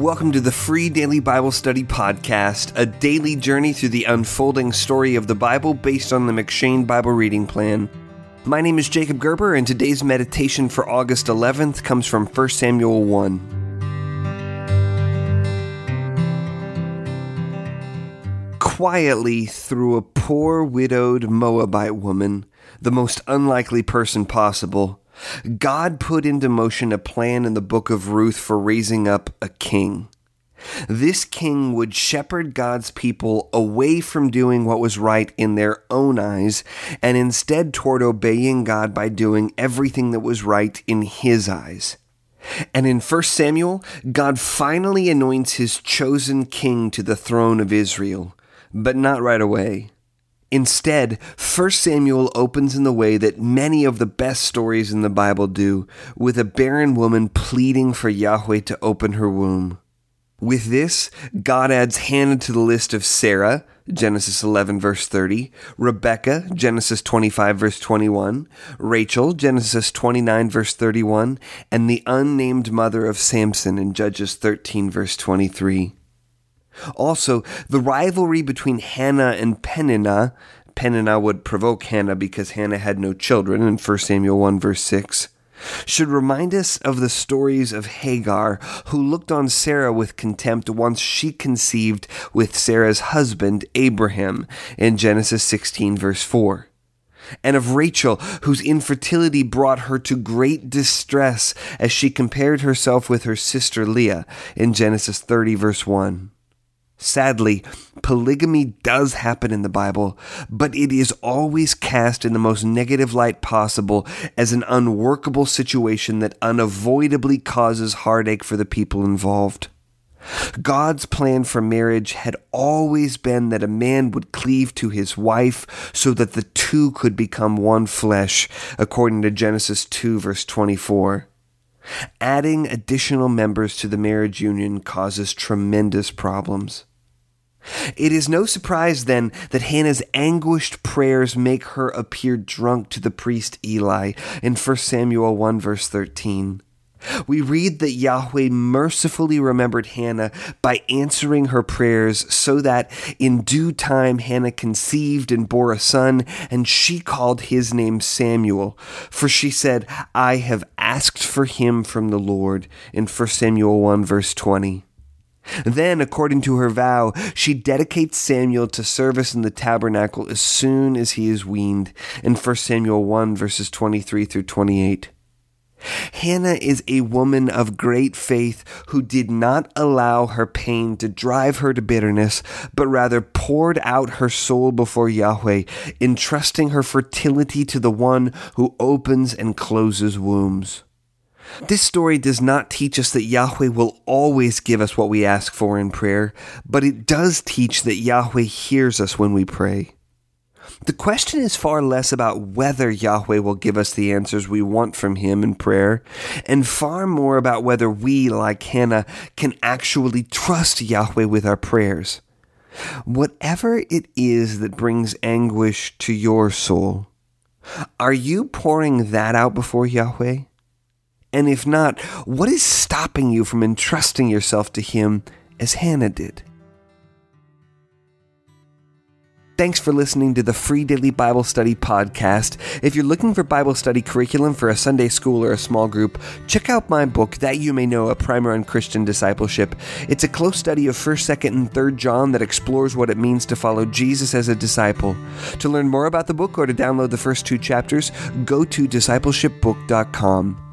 Welcome to the free daily Bible study podcast, a daily journey through the unfolding story of the Bible based on the M'Cheyne Bible reading plan. My name is Jacob Gerber, and today's meditation for August 11th comes from 1 Samuel 1. Quietly, through a poor widowed Moabite woman, the most unlikely person possible, God put into motion a plan in the book of Ruth for raising up a king. This king would shepherd God's people away from doing what was right in their own eyes and instead toward obeying God by doing everything that was right in his eyes. And in 1 Samuel, God finally anoints his chosen king to the throne of Israel, but not right away. Instead, 1 Samuel opens in the way that many of the best stories in the Bible do, with a barren woman pleading for Yahweh to open her womb. With this, God adds Hannah to the list of Sarah, Genesis 11, verse 30, Rebekah, Genesis 25, verse 21, Rachel, Genesis 29, verse 31, and the unnamed mother of Samson in Judges 13, verse 23. Also, the rivalry between Hannah and Peninnah, Peninnah would provoke Hannah because Hannah had no children in 1 Samuel 1 verse 6, should remind us of the stories of Hagar, who looked on Sarah with contempt once she conceived with Sarah's husband Abraham in Genesis 16 verse 4 and of Rachel, whose infertility brought her to great distress as she compared herself with her sister Leah in Genesis 30, verse 1. Sadly, polygamy does happen in the Bible, but it is always cast in the most negative light possible as an unworkable situation that unavoidably causes heartache for the people involved. God's plan for marriage had always been that a man would cleave to his wife so that the two could become one flesh, according to Genesis 2, verse 24. Adding additional members to the marriage union causes tremendous problems. It is no surprise then that Hannah's anguished prayers make her appear drunk to the priest Eli in 1 Samuel 1 verse 13. We read that Yahweh mercifully remembered Hannah by answering her prayers so that in due time Hannah conceived and bore a son, and she called his name Samuel. For she said, I have asked for him from the Lord, in 1 Samuel 1 verse 20. Then, according to her vow, she dedicates Samuel to service in the tabernacle as soon as he is weaned, in 1 Samuel 1, verses 23 through 28. Hannah is a woman of great faith who did not allow her pain to drive her to bitterness, but rather poured out her soul before Yahweh, entrusting her fertility to the one who opens and closes wombs. This story does not teach us that Yahweh will always give us what we ask for in prayer, but it does teach that Yahweh hears us when we pray. The question is far less about whether Yahweh will give us the answers we want from Him in prayer, and far more about whether we, like Hannah, can actually trust Yahweh with our prayers. Whatever it is that brings anguish to your soul, are you pouring that out before Yahweh? And if not, what is stopping you from entrusting yourself to Him as Hannah did? Thanks for listening to the Free Daily Bible Study podcast. If you're looking for Bible study curriculum for a Sunday school or a small group, check out my book, That You May Know, A Primer on Christian Discipleship. It's a close study of 1st, 2nd, and 3rd John that explores what it means to follow Jesus as a disciple. To learn more about the book or to download the first two chapters, go to discipleshipbook.com.